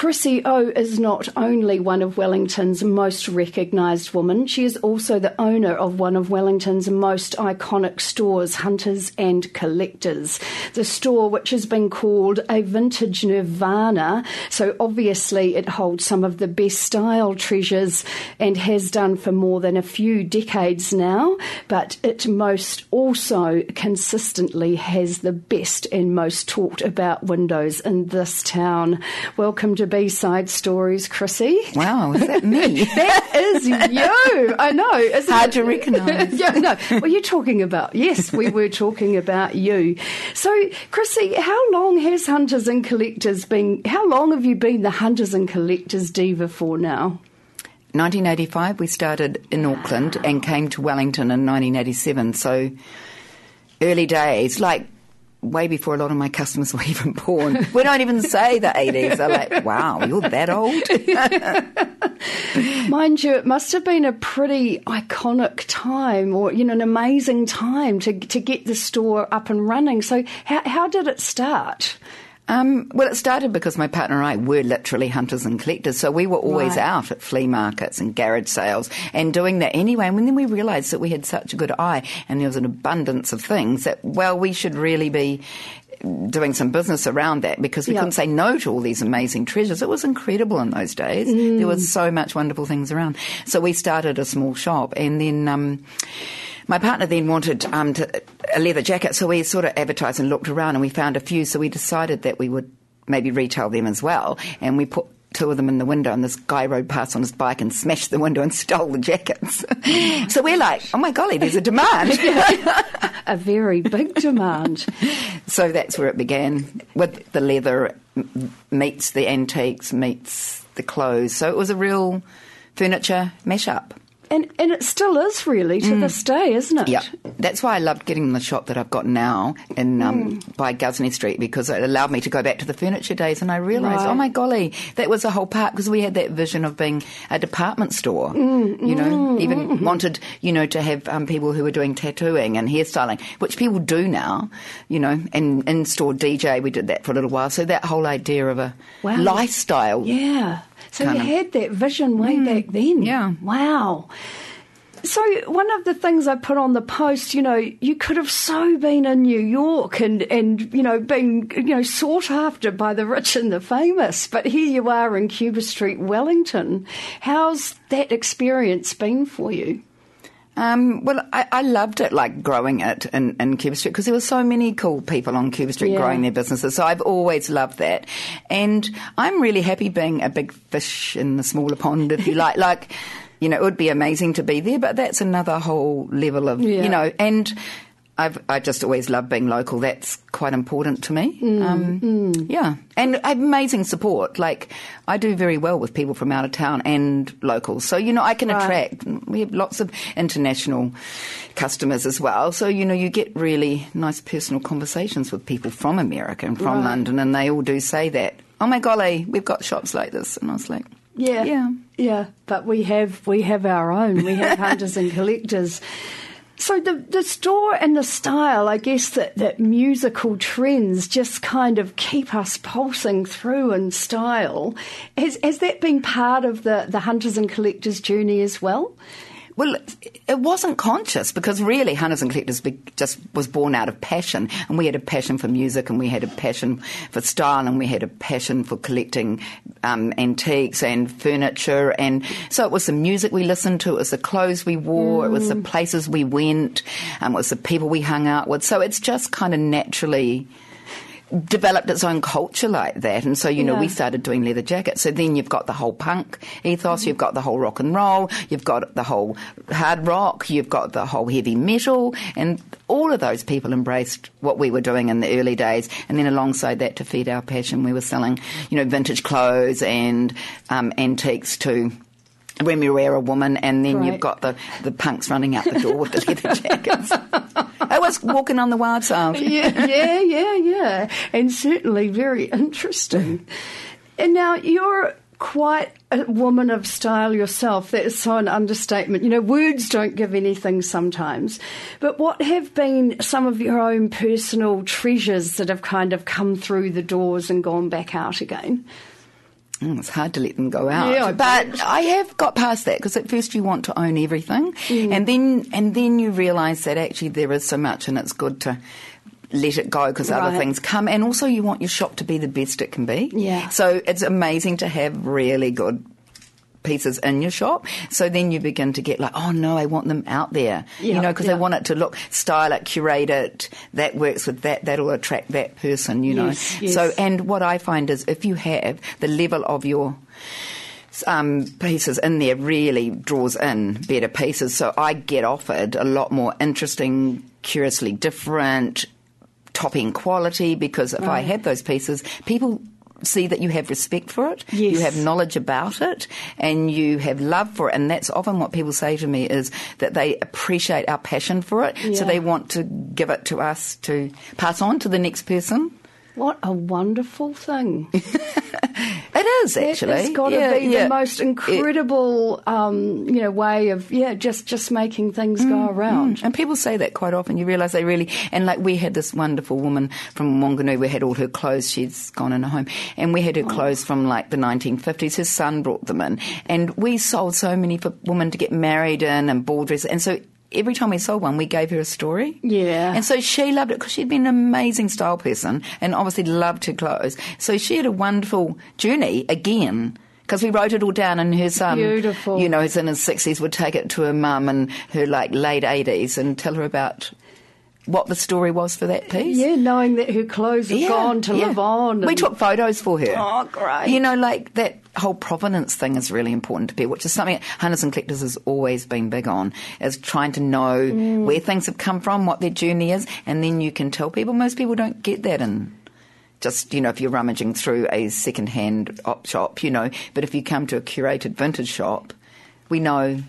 Chrissy O is not only one of Wellington's most recognised women, she is also the owner of one of Wellington's most iconic stores, Hunters and Collectors. The store, which has been called a vintage nirvana, so obviously it holds some of the best style treasures and has done for more than a few decades now, but it most also consistently has the best and most talked about windows in this town. Welcome to B Side Stories, Chrissy. Wow, is that me? that is you. I know. It's hard to recognise. yeah, no. Well, you're talking about, yes, we were talking about you. So, Chrissy, how long has Hunters and Collectors been, how long have you been the Hunters and Collectors diva for now? 1985, we started in Auckland and came to Wellington in 1987. So, early days, like way before a lot of my customers were even born. we don't even say the 80s. They're like, wow, you're that old? Mind you, it must have been a pretty iconic time or, you know, an amazing time to, to get the store up and running. So how, how did it start? Um, well, it started because my partner and I were literally hunters and collectors, so we were always right. out at flea markets and garage sales and doing that anyway. And then we realised that we had such a good eye and there was an abundance of things that, well, we should really be doing some business around that because we yep. couldn't say no to all these amazing treasures. It was incredible in those days. Mm. There was so much wonderful things around. So we started a small shop and then, um, my partner then wanted um, to, a leather jacket, so we sort of advertised and looked around and we found a few, so we decided that we would maybe retail them as well. And we put two of them in the window, and this guy rode past on his bike and smashed the window and stole the jackets. so we're like, oh my golly, there's a demand. a very big demand. so that's where it began with the leather meets the antiques, meets the clothes. So it was a real furniture mashup. And, and it still is really to mm. this day, isn't it? Yeah, that's why I loved getting the shop that I've got now in um, mm. by Ghuznee Street because it allowed me to go back to the furniture days, and I realised, right. oh my golly, that was a whole part because we had that vision of being a department store. Mm, you know, mm, even wanted you know to have um, people who were doing tattooing and hairstyling, which people do now. You know, and in store DJ, we did that for a little while. So that whole idea of a wow. lifestyle, yeah so you had that vision way mm, back then. Yeah. Wow. So one of the things I put on the post, you know, you could have so been in New York and and you know been you know sought after by the rich and the famous, but here you are in Cuba Street, Wellington. How's that experience been for you? Um, well, I, I, loved it, like growing it in, in Cuba Street, because there were so many cool people on Cuba Street yeah. growing their businesses. So I've always loved that, and I'm really happy being a big fish in the smaller pond, if you like. like, you know, it would be amazing to be there, but that's another whole level of, yeah. you know, and I've, I just always love being local. That's quite important to me. Mm, um, mm. Yeah, and amazing support. Like I do very well with people from out of town and locals, so you know I can right. attract. We have lots of international customers as well, so you know you get really nice personal conversations with people from America and from right. London, and they all do say that. Oh my golly, we've got shops like this, and I was like, yeah, yeah, yeah. But we have we have our own. We have hunters and collectors. So the the store and the style, I guess that, that musical trends just kind of keep us pulsing through in style. Has has that been part of the, the hunters and collectors journey as well? Well, it wasn't conscious because really Hunters and Collectors just was born out of passion. And we had a passion for music and we had a passion for style and we had a passion for collecting um, antiques and furniture. And so it was the music we listened to, it was the clothes we wore, mm. it was the mm. places we went, um, it was the people we hung out with. So it's just kind of naturally developed its own culture like that. And so, you know, yeah. we started doing leather jackets. So then you've got the whole punk ethos, mm-hmm. you've got the whole rock and roll, you've got the whole hard rock, you've got the whole heavy metal, and all of those people embraced what we were doing in the early days. And then alongside that, to feed our passion, we were selling, you know, vintage clothes and um, antiques to when we wear a woman, and then right. you've got the, the punks running out the door with the leather jackets. I was walking on the wild side. yeah, yeah, yeah, yeah, and certainly very interesting. And now you're quite a woman of style yourself. That is so an understatement. You know, words don't give anything sometimes. But what have been some of your own personal treasures that have kind of come through the doors and gone back out again? Mm, it's hard to let them go out. Yeah, I but I have got past that because at first you want to own everything, and then and then you realise that actually there is so much, and it's good to let it go because other things come, and also you want your shop to be the best it can be. Yeah. So it's amazing to have really good pieces in your shop. So then you begin to get like, oh no, I want them out there. Yeah, you know, because yeah. they want it to look, style it, curate it. That works with that. That'll attract that person. You know. Yes, yes. So and what I find is if you have the level of your um, pieces in there really draws in better pieces. So I get offered a lot more interesting, curiously different, top end quality because if I Right. have those pieces, people see that you have respect for it, Yes. you have knowledge about it, and you have love for it. And that's often what people say to me is that they appreciate our passion for it, so they want to give it to us to pass on to the next person. What a wonderful thing. It is actually. It's got to Yeah, be yeah. the most incredible, um, you know, way of yeah, just just making things go around. Mm, And people say that quite often. You realise they really, and like we had this wonderful woman from Wanganui, we had all her clothes, she's gone in a home, and we had Oh. her clothes from like the 1950s. Her son brought them in, and we sold so many for women to get married in and ball dresses. And so every time we sold one, we gave her a story. Yeah. And so she loved it because she'd been an amazing style person and obviously loved her clothes. So she had a wonderful journey again. Because we wrote it all down, and her son, Beautiful. you know, who's in his sixties, would take it to her mum and her like late eighties and tell her about what the story was for that piece. Yeah, knowing that her clothes have Yeah, gone to yeah. live on. We took photos for her. Oh, great. You know, like that whole provenance thing is really important to people, which is something Hunters and Collectors has always been big on, is trying to know Mm. where things have come from, what their journey is, and then you can tell people. Most people don't get that in just, you know, if you're rummaging through a second-hand op shop, you know, but if you come to a curated vintage shop, we know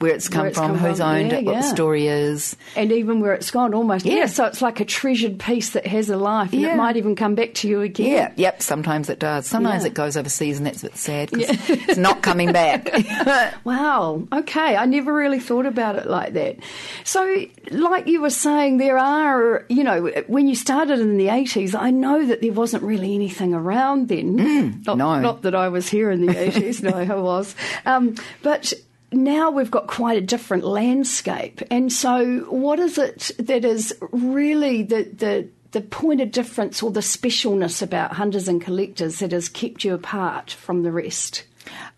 where it's come Where it's from, come who's from. owned Yeah, it, what the story is. and even where it's gone, almost. Yeah. Yeah. so it's like a treasured piece that has a life, and Yeah. it might even come back to you again. Yeah, yep. Sometimes it does. Sometimes Yeah. it goes overseas, and that's a bit sad because it's not coming back. Wow. Okay. I never really thought about it like that. So, like you were saying, there are, you know, when you started in the 80s, I know that there wasn't really anything around then. not, Mm, no. not that I was here in the 80s. no, I was. Um, but now we've got quite a different landscape. And so, what is it that is really the, the, the point of difference or the specialness about hunters and collectors that has kept you apart from the rest?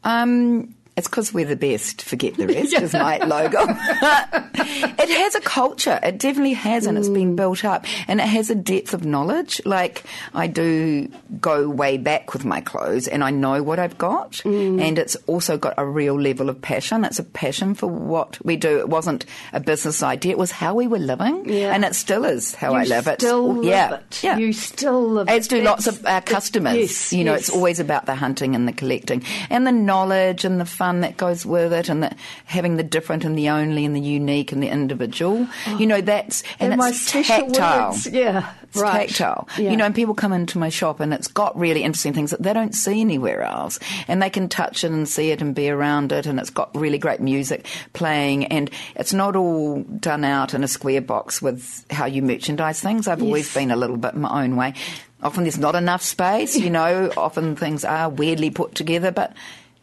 Um, it's because we're the best. Forget the rest is my logo. it has a culture. It definitely has, and it's been mm. built up, and it has a depth of knowledge. Like I do go way back with my clothes, and I know what I've got, mm. and it's also got a real level of passion. It's a passion for what we do. It wasn't a business idea. It was how we were living, Yeah. and it still is how I live. It's Still live yeah, it. yeah. You still live As do lots of our customers. Yes, you know, yes. it's always about the hunting and the collecting and the knowledge and the fun that goes with it and the, having the different and the only and the unique and the individual. You know, that's and, And my it's tactile. words, yeah, It's right. tactile. Yeah. You know, and people come into my shop and it's got really interesting things that they don't see anywhere else. And they can touch it and see it and be around it and it's got really great music playing and it's not all done out in a square box with how you merchandise things. I've always been a little bit my own way. Often there's not enough space, you know, often things are weirdly put together, but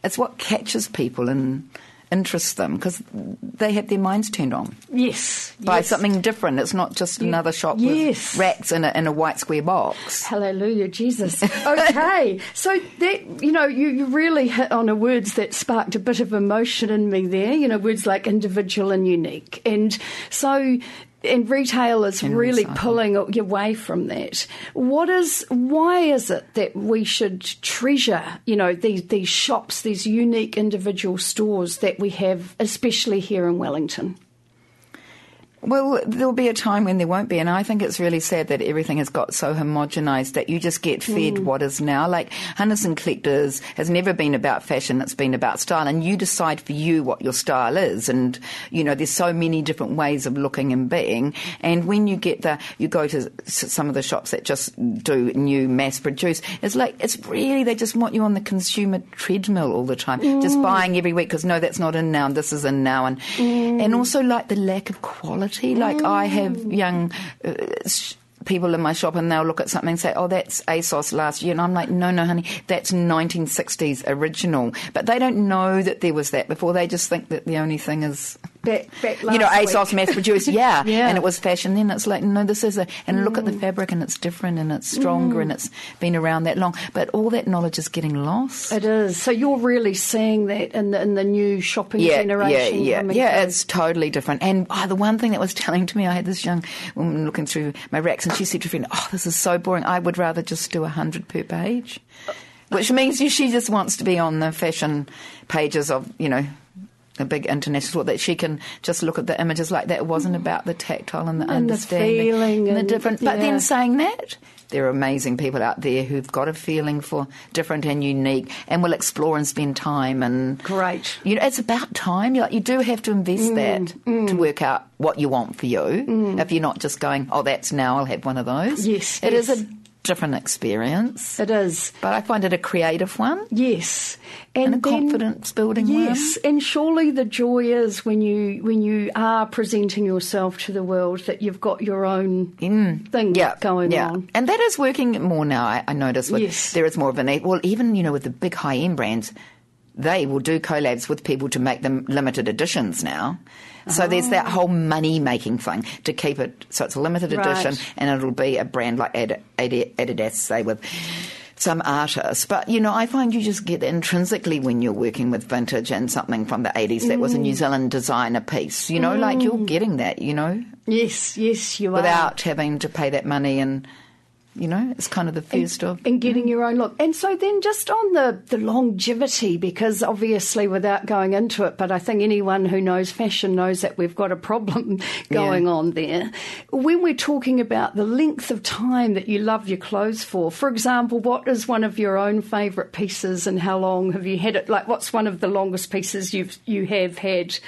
it's what catches people and interests them because they have their minds turned on Yes. by yes. something different. It's not just another shop yes. with rats in a, in a white square box. Hallelujah, Jesus. Okay, so that you know, you, you really hit on a words that sparked a bit of emotion in me there. You know, words like individual and unique, and so. And retail is And really recycle. pulling away from that. What is? Why is it that we should treasure, you know, these these shops, these unique individual stores that we have, especially here in Wellington? Well, there'll be a time when there won't be, and I think it's really sad that everything has got so homogenised that you just get fed Mm. what is now. Like Hunters and Collectors has never been about fashion; it's been about style, and you decide for you what your style is. And you know, there's so many different ways of looking and being. And when you get the, you go to some of the shops that just do new mass produce. It's like it's really they just want you on the consumer treadmill all the time, Mm. just buying every week because no, that's not in now, and this is in now, and and also like the lack of quality. Like I have young uh, sh- people in my shop and they'll look at something and say, "Oh, that's ASOS last year," and I'm like, "No, no, honey, that's 1960s original." But they don't know that there was that before. They just think that the only thing is Back, back you know, ASOS mass produced, yeah. Yeah. and it was fashion then. It's like, no, this is a, and look at the mm. fabric and it's different and it's stronger and mm. it's been around that long. But all that knowledge is getting lost. It is. So you're really seeing that in the in the new shopping generation. Yeah, yeah, yeah. It's totally different. And oh, the one thing that was telling to me, I had this young woman looking through my racks, and she said to a friend, "Oh, this is so boring. I would rather just do a hundred per page." Uh, Which means she just wants to be on the fashion pages of you know. A big international that she can just look at the images like that. It wasn't mm. about the tactile and the And the understanding feeling and the and- different. But yeah. then saying that, there are amazing people out there who've got a feeling for different and unique, and will explore and spend time and Great. you know, it's about time. You like you do have to invest mm, that to mm. work out what you want for you. If you're not just going, oh, that's now I'll have one of those. Yes, it is yes. a different experience, It is. but I find it a creative one Yes, and, a then- confidence building Yes, and surely the joy is when you when you are presenting yourself to the world that you've got your own mm. thing one. Yeah, going yeah. on. and that is working more now. I, I notice with Yes. there is more of an well, even you know with the big high end brands. They will do collabs with people to make them limited editions now. So there's that ah. whole money making thing to keep it so it's a limited Right. edition and it'll be a brand like Ad- Ad- Adidas, say, with some artists. But, you know, I find you just get intrinsically when you're working with vintage and something from the 80s that was a New mm. Zealand designer piece. You know, like you're mm. getting that, you know, Yes, yes, you are. without having to pay that money and, you know, it's kind of the first of. and getting your own look. And so then just on the, the longevity, because obviously without going into it, but I think anyone who knows fashion knows that we've got a problem going Yeah. on there. When we're talking about the length of time that you love your clothes for, for example, what is one of your own favourite pieces and how long have you had it? Like what's one of the longest pieces you've you have had?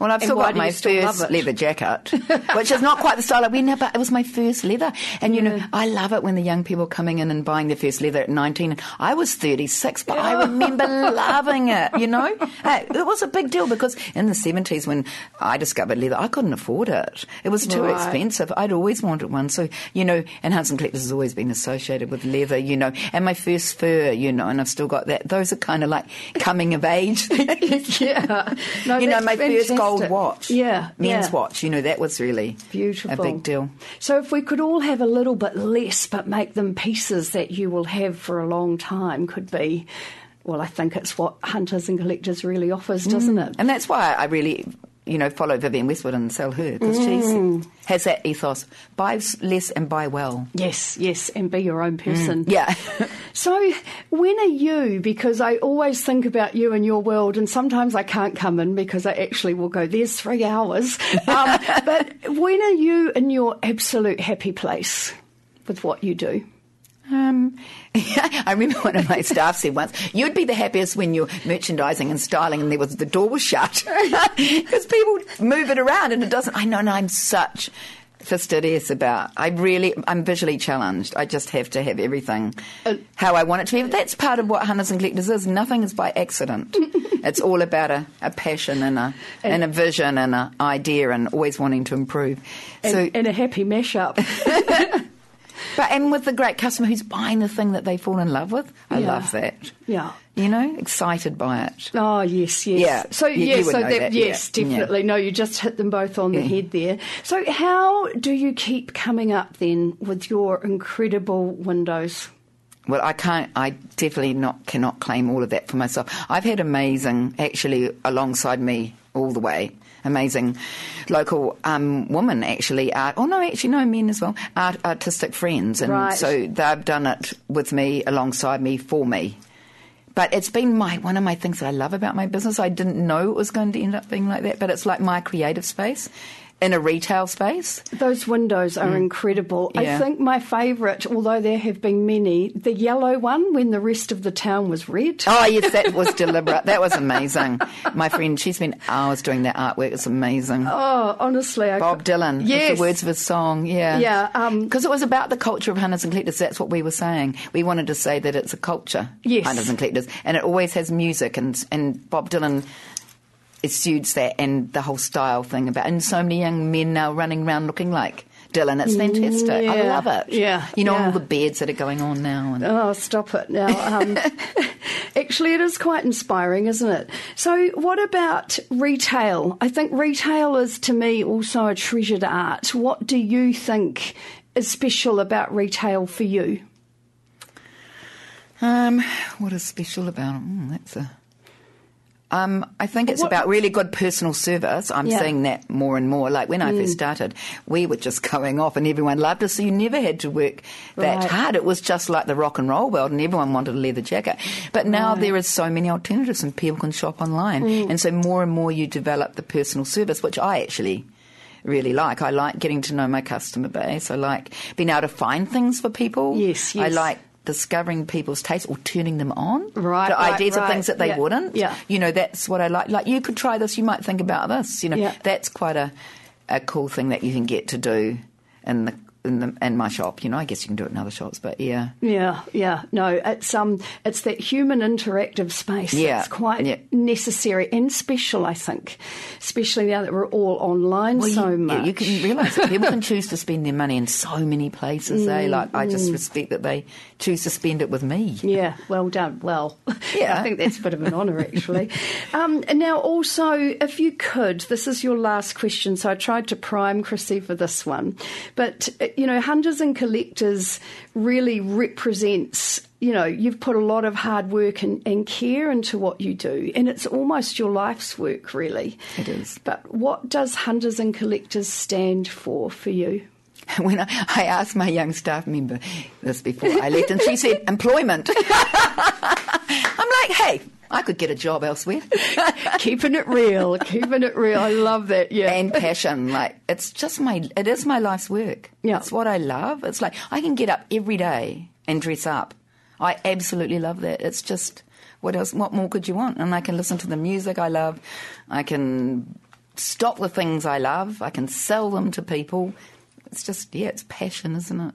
Well, I've And still got my still first leather jacket, which is not quite the style I wear now, but it was my first leather. And, you know, I love it when the young people are coming in and buying their first leather at 19. I was 36, but I remember loving it, you know? Hey, it was a big deal because in the 70s when I discovered leather, I couldn't afford it. It was too Right. expensive. I'd always wanted one. So, you know, and Hunts and Collectors has always been associated with leather, you know, and my first fur, you know, and I've still got that. Those are kind of like coming of age yeah. No, you know, my first gold fantastic. watch. Yeah. Men's yeah. watch. You know, that was really Beautiful. a big deal. So, if we could all have a little bit less, but make them pieces that you will have for a long time, could be. Well, I think it's what Hunters and Collectors really offers, doesn't mm. it? And that's why I really, you know, follow Vivienne Westwood and sell her because Mm. she has that ethos: buy less and buy well. Yes, yes, and be your own person. Yeah. So, when are you? Because I always think about you and your world, and sometimes I can't come in because I actually will go, there's three hours. Um, but when are you in your absolute happy place with what you do? Um, I remember one of my staff said once, "You'd be the happiest when you're merchandising and styling, and there was the door was shut because people move it around and it doesn't." I know, and I'm such fastidious about. I really, I'm visually challenged. I just have to have everything Uh, how I want it to be. But that's part of what Hunters and Collectors is. Nothing is by accident. it's all about a, a passion and a and, a vision and an idea and always wanting to improve. And, so, and a happy mashup. But and with the great customer who's buying the thing that they fall in love with, I Yeah. love that. yeah. You know, excited by it. Oh yes, yes. Yeah, So you- yeah, you so that, that, yes, yeah. definitely. No, you just hit them both on the head there. So how do you keep coming up then with your incredible windows? Well, I can't. I definitely not cannot claim all of that for myself. I've had amazing, actually, alongside me all the way. Amazing local um, women, actually. Art, oh no, actually no, men as well. Art, artistic friends, and Right. so they've done it with me, alongside me, for me. But it's been my one of my things that I love about my business. I didn't know it was going to end up being like that, but it's like my creative space in a retail space. Those windows are incredible. I Mm. Think my favourite, although there have been many, the yellow one when the rest of the town was red. Oh yes, that was deliberate. That was amazing. My friend, she spent hours doing that artwork. It's amazing. Oh, honestly, I Bob Dylan, Yes. the words of his song, yeah, Yeah, um, because it was about the culture of hunters and collectors. That's what we were saying. We wanted to say that it's a culture, Yes. hunters and collectors, and it always has music, and and Bob Dylan exudes that and the whole style thing about, and so many young men now running around looking like Dylan. It's fantastic. I love it. yeah, You know, yeah. all the beds that are going on now. And, Oh, stop it now. Um, actually, it is quite inspiring, isn't it? So, what about retail? I think retail is, to me, also a treasured art. What do you think is special about retail for you? Um, what is special about it? Mm, that's a. Um, I think it's What- about really good personal service. I'm Yeah. Mm. seeing that more and more. Like when I first started, we were just going off and everyone loved us. So you never had to work that Right. hard. It was just like the rock and roll world and everyone wanted a leather jacket. But now Right. there is so many alternatives and people can shop online. Mm. And so more and more you develop the personal service, which I actually really like. I like getting to know my customer base. I like being able to find things for people. Yes, I yes. like discovering people's tastes or turning them on Right, to right, ideas of things that they Yeah, wouldn't. yeah. You know, that's what I like. Like you could try this, you might think about this. You know, Yeah. that's quite a, a cool thing that you can get to do in the in the in my shop. You know, I guess you can do it in other shops, but yeah. Yeah, yeah, no, it's um, it's that human interactive space. Yeah, that's quite yeah. necessary and special. I think, especially now that we're all online Well, so you, much. Yeah, you can realise that people can choose to spend their money in so many places. eh? Mm, Like I just respect that they choose to spend it with me. Yeah, well done. Well, Yeah. I think that's a bit of an honour, actually. um, and now, also, if you could, this is your last question, so I tried to prime Chrissy for this one. But, you know, Hunters and Collectors really represents, you know, you've put a lot of hard work and, and care into what you do, and it's almost your life's work, really. It is. But what does Hunters and Collectors stand for for you? When I, I asked my young staff member this before I left, and she said employment. I'm like, hey, I could get a job elsewhere. keeping it real, keeping it real. I love that. Yeah. and passion. Like it's just my it is my life's work. Yeah. It's what I love. It's like I can get up every day and dress up. I absolutely love that. It's just what else what more could you want? And I can listen to the music I love. I can stock the things I love. I can sell them to people. It's just yeah, it's passion, isn't it?